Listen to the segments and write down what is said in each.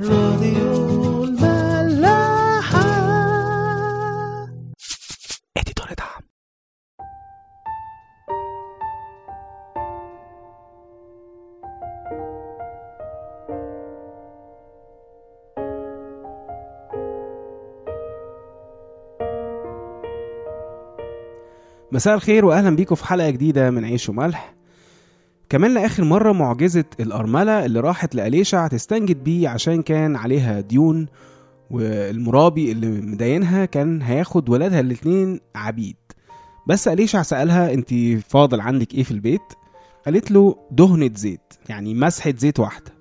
راديو الملاحة. اديتور دعم. مساء الخير واهلا بيكم في حلقة جديدة من عيش وملح. كمان لآخر مرة معجزة الأرملة اللي راحت لأليشع تستنجد بيه عشان كان عليها ديون والمرابي اللي مدينها كان هياخد ولادها الاتنين عبيد. بس أليشع سألها أنت فاضل عندك إيه في البيت؟ قالت له دهنة زيت يعني مسحة زيت واحدة.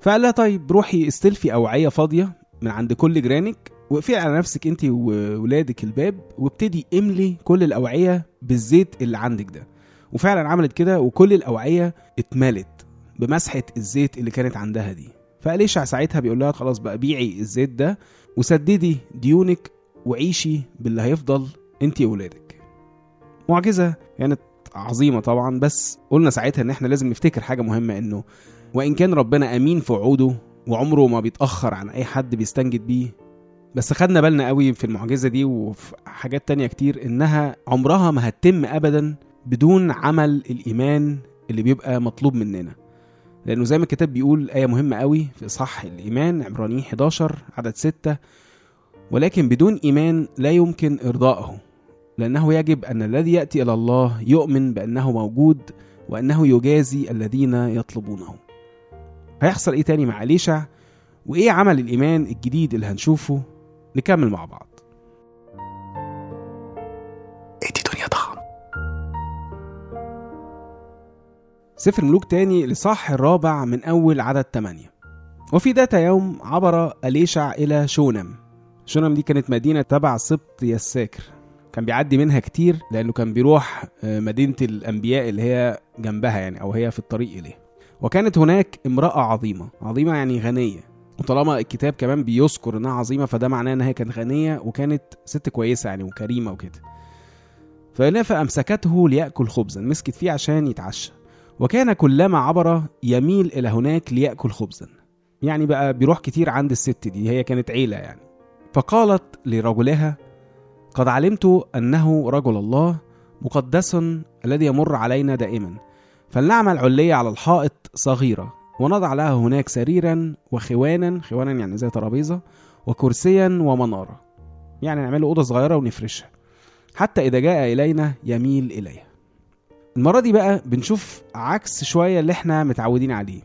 فقال لها طيب روحي استلفي أوعية فاضية من عند كل جيرانك واقفي على نفسك أنت وولادك الباب وابتدي املي كل الأوعية بالزيت اللي عندك ده. وفعلا عملت كده وكل الأوعية اتملت بمسحة الزيت اللي كانت عندها دي. فأليشع ساعتها بيقول لها خلاص بقى بيعي الزيت ده وسددي ديونك وعيشي باللي هيفضل انت وولادك معجزة كانت عظيمة طبعا بس قلنا ساعتها إن إحنا لازم نفتكر حاجة مهمة إنه وإن كان ربنا أمين في وعوده وعمره ما بيتأخر عن أي حد بيستنجد بيه. بس خدنا بالنا قوي في المعجزة دي وفي حاجات تانية كتير إنها عمرها ما هتتم ابدا بدون عمل الإيمان اللي بيبقى مطلوب مننا. لأنه زي ما الكتاب بيقول آية مهمة قوي في إصحاح الإيمان عبرانيين 11 عدد 6 ولكن بدون إيمان لا يمكن إرضائه لأنه يجب أن الذي يأتي إلى الله يؤمن بأنه موجود وأنه يجازي الذين يطلبونه. هيحصل إيه تاني مع أليشع؟ وإيه عمل الإيمان الجديد اللي هنشوفه؟ نكمل مع بعض. سفر ملوك تاني لصح الرابع من أول عدد 8 وفي ذات يوم عبر أليشع إلى شونم. شونم دي كانت مدينة تبع سبط يساكر. كان بيعدي منها كتير لأنه كان بيروح آه، مدينة الأنبياء اللي هي جنبها يعني أو هي في الطريق إليه. وكانت هناك امرأة عظيمة عظيمة يعني غنية. وطالما الكتاب كمان بيذكر إنها عظيمة فده معناه إنها كانت غنية وكانت ست كويسة يعني وكريمة وكده. فهنا فامسكته ليأكل خبزا مسكت فيه عشان يتعشى. وكان كلما عبر يميل إلى هناك ليأكل خبزا. يعني بقى بيروح كتير عند الست دي هي كانت عيلة يعني. فقالت لرجلها قد علمت أنه رجل الله مقدس الذي يمر علينا دائما. فلنعمل عليه على الحائط صغيرة ونضع لها هناك سريرا وخوانا خوانا يعني زي ترابيزة وكرسيا ومنارة. يعني نعمله أوضة صغيرة ونفرشها. حتى إذا جاء إلينا يميل إليها. المرة دي بقى بنشوف عكس شوية اللي إحنا متعودين عليه.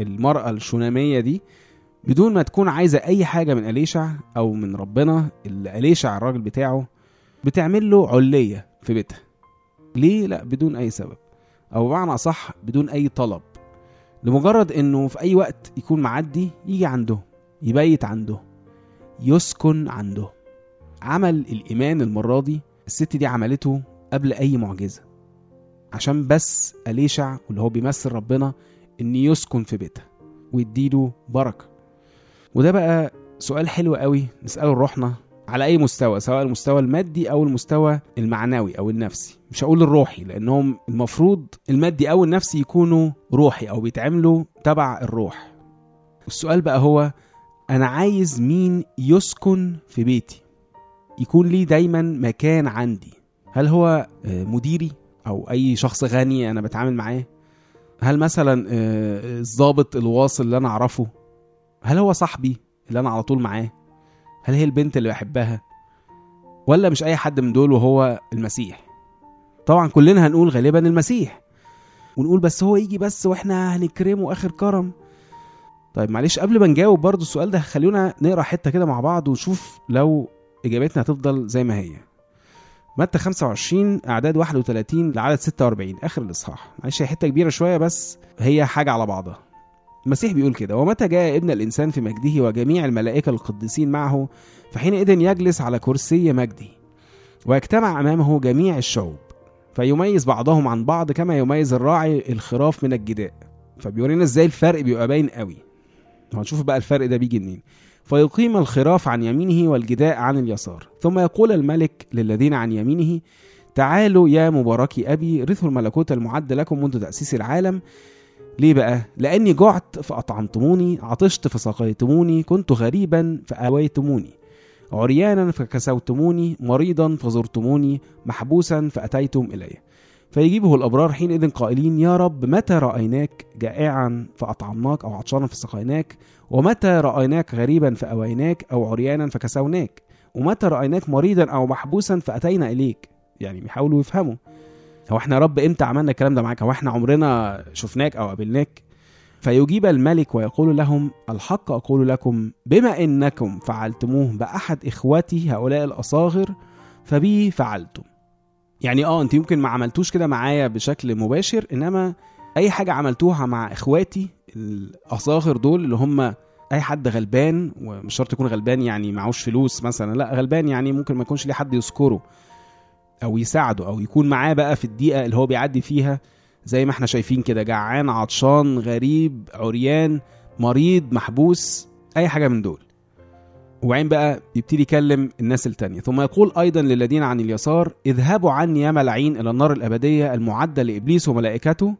المرأة الشونامية دي بدون ما تكون عايزة أي حاجة من أليشع أو من ربنا اللي أليشع الراجل بتاعه بتعمل له علية في بيتها. ليه؟ لا بدون أي سبب. أو بمعنى أصح بدون أي طلب. لمجرد إنه في أي وقت يكون معدي يجي عنده يبيت عنده يسكن عنده. عمل الإيمان المرة دي الست دي عملته قبل أي معجزة. عشان بس أليشع واللي هو بيمثل ربنا إن يسكن في بيتها ويديله بركة. وده بقى سؤال حلو قوي نسأله لروحنا على أي مستوى سواء المستوى المادي أو المستوى المعنوي أو النفسي. مش هقول الروحي لأنهم المفروض المادي أو النفسي يكونوا روحي أو بيتعملوا تبع الروح. السؤال بقى هو أنا عايز مين يسكن في بيتي؟ يكون ليه دايما مكان عندي؟ هل هو آه، مديري؟ أو أي شخص غني أنا بتعامل معاه هل مثلا آه، الضابط الواصل اللي أنا أعرفه هل هو صاحبي اللي أنا على طول معاه؟ هل هي البنت اللي بحبها؟ ولا مش أي حد من دول وهو المسيح؟ طبعا كلنا هنقول غالبا المسيح. ونقول بس هو يجي بس وإحنا هنكرمه آخر كرم. طيب معلش قبل ما نجاوب برضو السؤال ده خلونا نقرأ حتة كده مع بعض ونشوف لو إجابتنا هتفضل زي ما هي. متى 25 أعداد 31 لعدد 46 آخر الإصحاح. معلش هي حتة كبيرة شوية بس هي حاجة على بعضها. المسيح بيقول كده ومتى جاء ابن الإنسان في مجده وجميع الملائكة القديسين معه فحينئذ يجلس على كرسي مجده ويجتمع أمامه جميع الشعوب فيميز بعضهم عن بعض كما يميز الراعي الخراف من الجداء. فبيورينا إزاي الفرق بيبقى باين قوي. هنشوف بقى الفرق ده بيجي منين. فيقيم الخراف عن يمينه والجداء عن اليسار. ثم يقول الملك للذين عن يمينه تعالوا يا مباركي أبي رثوا الملكوت المعد لكم منذ تأسيس العالم. ليه بقى؟ لأني جعت فأطعمتموني عطشت فسقيتموني كنت غريبا فأويتموني. عريانا فكسوتموني مريضا فزرتموني محبوسا فأتيتم إلي. فيجيبه الأبرار حينئذ قائلين يا رب متى رأيناك جائعا فأطعمناك أو عطشانا فسقيناك؟ ومتى رأيناك غريبا فأويناك أو عريانا فكسوناك؟ ومتى رأيناك مريضا أو محبوسا فأتينا إليك؟ يعني بيحاولوا يفهموا. هو إحنا يا رب إمتى عملنا الكلام ده معاك؟ هو إحنا عمرنا شفناك أو قابلناك؟ فيجيب الملك ويقول لهم الحق أقول لكم بما إنكم فعلتموه بأحد اخوتي هؤلاء الأصاغر فبي فعلتم. يعني آه أنت يمكن ما عملتوش كده معايا بشكل مباشر إنما أي حاجة عملتوها مع إخواتي الأصاغر دول اللي هم أي حد غلبان ومش شرط يكون غلبان يعني معهوش فلوس مثلا لا غلبان يعني ممكن ما يكونش ليه حد يذكره أو يساعده أو يكون معاه بقى في الدقيقة اللي هو بيعدي فيها. زي ما إحنا شايفين كده جعان عطشان غريب عريان مريض محبوس أي حاجة من دول. وبعدين بقى يبتدي يكلم الناس التانية. ثم يقول أيضا للذين عن اليسار اذهبوا عني يا ملعين إلى النار الأبدية المعدة لإبليس وملائكته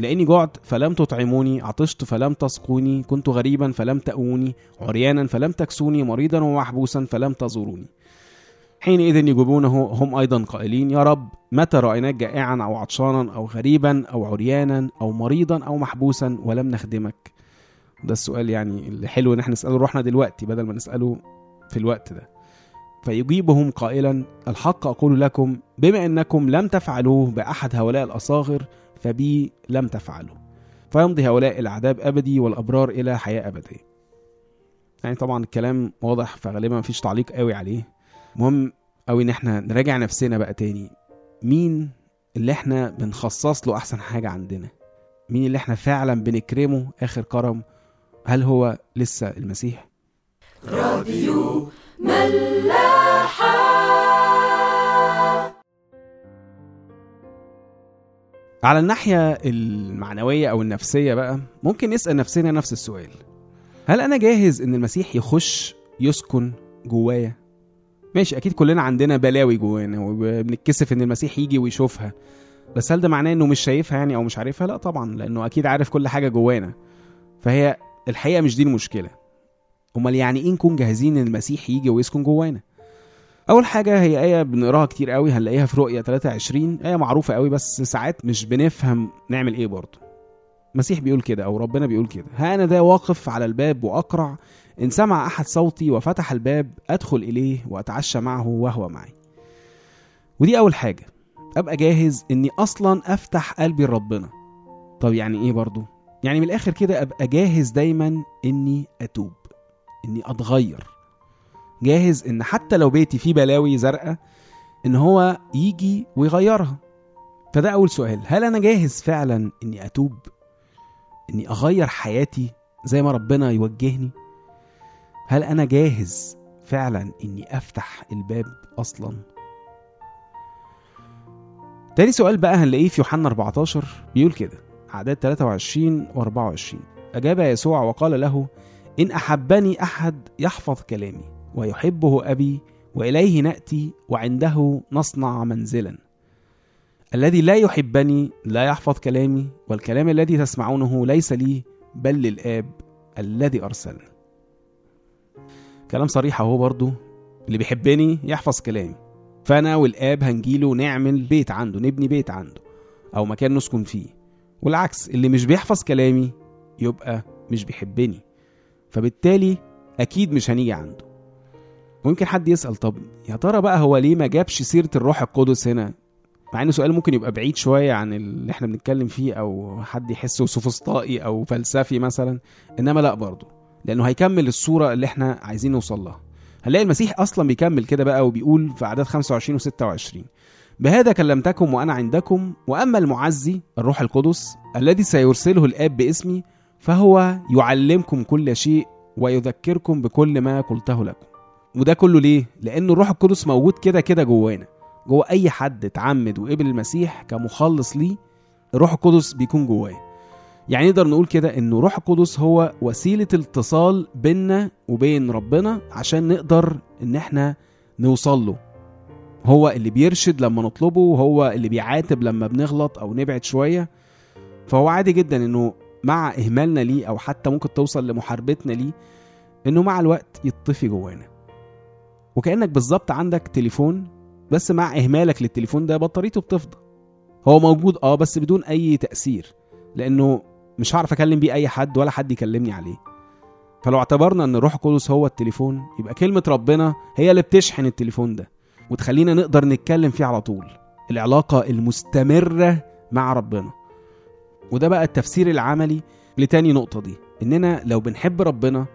لأني جعت فلم تطعموني عطشت فلم تسقوني كنت غريبا فلم تأووني عريانا فلم تكسوني مريضا ومحبوسا فلم تزوروني. حينئذ يجيبونه هم أيضا قائلين يا رب متى رأيناك جائعا أو عطشانا أو غريبا أو عريانا أو مريضا أو محبوسا ولم نخدمك؟ ده السؤال يعني اللي حلو إن إحنا نسأله روحنا دلوقتي بدل ما نسأله في الوقت ده. فيجيبهم قائلا الحق أقول لكم بما أنكم لم تفعلوه بأحد هؤلاء الأصاغر فبي لم تفعلوا. فيمضي هؤلاء العذاب أبدي والأبرار إلى حياة أبدية. يعني طبعا الكلام واضح فغالبا مفيش تعليق قوي عليه. مهم قوي إن إحنا نراجع نفسنا بقى تاني. مين اللي إحنا بنخصص له أحسن حاجة عندنا؟ مين اللي إحنا فعلا بنكرمه آخر كرم هل هو لسه المسيح؟ على الناحية المعنوية أو النفسية بقى ممكن نسأل نفسنا نفس السؤال. هل أنا جاهز إن المسيح يخش يسكن جوايا؟ ماشي أكيد كلنا عندنا بلاوي جوانا وبنتكسف إن المسيح يجي ويشوفها. بس هل ده معناه إنه مش شايفها يعني أو مش عارفها؟ لا طبعا لأنه أكيد عارف كل حاجة جوانا. فهي الحقيقة مش دي المشكلة أمال يعني إيه نكون جاهزين إن المسيح يجي ويسكن جوانا؟ أول حاجة هي آية بنقراها كتير قوي هنلاقيها في رؤية 23 آية معروفة قوي بس ساعات مش بنفهم نعمل إيه برضه. المسيح بيقول كده أو ربنا بيقول كده ها أنا ده واقف على الباب وأقرع إن سمع أحد صوتي وفتح الباب أدخل إليه وأتعشى معه وهو معي. ودي أول حاجة أبقى جاهز إني أصلا أفتح قلبي لربنا. طب يعني إيه برضه؟ يعني من الآخر كده أبقى جاهز دايما إني أتوب إني أتغير. جاهز إن حتى لو بيتي فيه بلاوي زرقاء إن هو يجي ويغيرها. فده أول سؤال هل أنا جاهز فعلا إني أتوب؟ إني أغير حياتي زي ما ربنا يوجهني؟ هل أنا جاهز فعلا إني أفتح الباب أصلا؟ تاني سؤال بقى هنلاقيه في يوحنا 14 بيقول كده أعداد 23 و24 أجاب يسوع وقال له إن أحبني أحد يحفظ كلامي ويحبه أبي وإليه نأتي وعنده نصنع منزلا. الذي لا يحبني لا يحفظ كلامي والكلام الذي تسمعونه ليس لي بل للآب الذي أرسلني. كلام صريح أهو برضو. اللي بيحبني يحفظ كلامي. فأنا والآب هنجيله ونعمل بيت عنده نبني بيت عنده أو مكان نسكن فيه. والعكس اللي مش بيحفظ كلامي يبقى مش بيحبني. فبالتالي أكيد مش هنيجي عنده. ممكن حد يسأل طب يا ترى بقى هو ليه ما جابش سيرة الروح القدس هنا؟ مع إنه سؤال ممكن يبقى بعيد شوية عن اللي إحنا بنتكلم فيه أو حد يحسه سوفسطائي أو فلسفي مثلا. إنما لأ برضه لأنه هيكمل الصورة اللي إحنا عايزين نوصل لها. هنلاقي المسيح أصلا بيكمل كده بقى وبيقول في أعداد 25 و26 بهذا كلمتكم وأنا عندكم وأما المعزي الروح القدس الذي سيرسله الآب باسمي فهو يعلمكم كل شيء ويذكركم بكل ما قلته لكم. وده كله ليه؟ لأن الروح القدس موجود كده كده جوانا جوه أي حد اتعمد وقبل المسيح كمخلص ليه الروح القدس بيكون جواه. يعني نقدر نقول كده إن الروح القدس هو وسيلة اتصال بيننا وبين ربنا عشان نقدر إن إحنا نوصل له. هو اللي بيرشد لما نطلبه هو اللي بيعاتب لما بنغلط أو نبعد شوية. فهو عادي جدا إنه مع إهمالنا ليه أو حتى ممكن توصل لمحاربتنا ليه إنه مع الوقت يطفي جوانا. وكأنك بالظبط عندك تليفون بس مع إهمالك للتليفون ده بطاريته بتفضى. هو موجود آه بس بدون أي تأثير لأنه مش هعرف أكلم بيه أي حد ولا حد يكلمني عليه. فلو اعتبرنا إن الروح القدس هو التليفون يبقى كلمة ربنا هي اللي بتشحن التليفون ده. وتخلينا نقدر نتكلم فيه على طول. العلاقة المستمرة مع ربنا. وده بقى التفسير العملي لتاني نقطة دي. إننا لو بنحب ربنا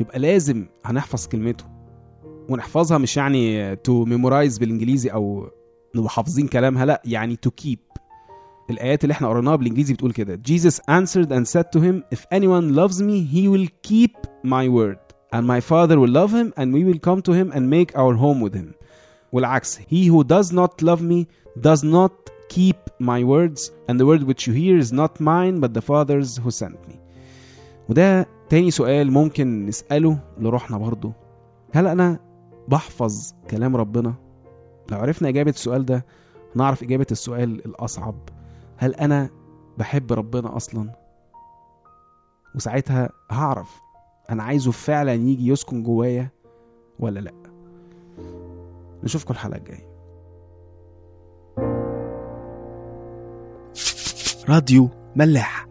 يبقى لازم هنحفظ كلمته. ونحفظها مش يعني تو ميمورايز بالإنجليزي أو نبقى حافظين كلامها لأ يعني تو كيب الآيات اللي إحنا قريناها بالإنجليزي بتقول كده. Jesus answered and said to him if anyone loves me he will keep my word. And my father will love him and we will come to him and make our home with him. والعكس. He who does not love me does not keep my words and the word which you hear is not mine but the father's who sent me. وده تاني سؤال ممكن نسأله لروحنا برضو. هل أنا بحفظ كلام ربنا؟ لو عرفنا إجابة السؤال ده نعرف إجابة السؤال الأصعب. هل أنا بحب ربنا أصلا؟ وساعتها هعرف أنا عايزه فعلا يجي يسكن جوايا ولا لأ. نشوفكم الحلقة الجاية. راديو ملاح.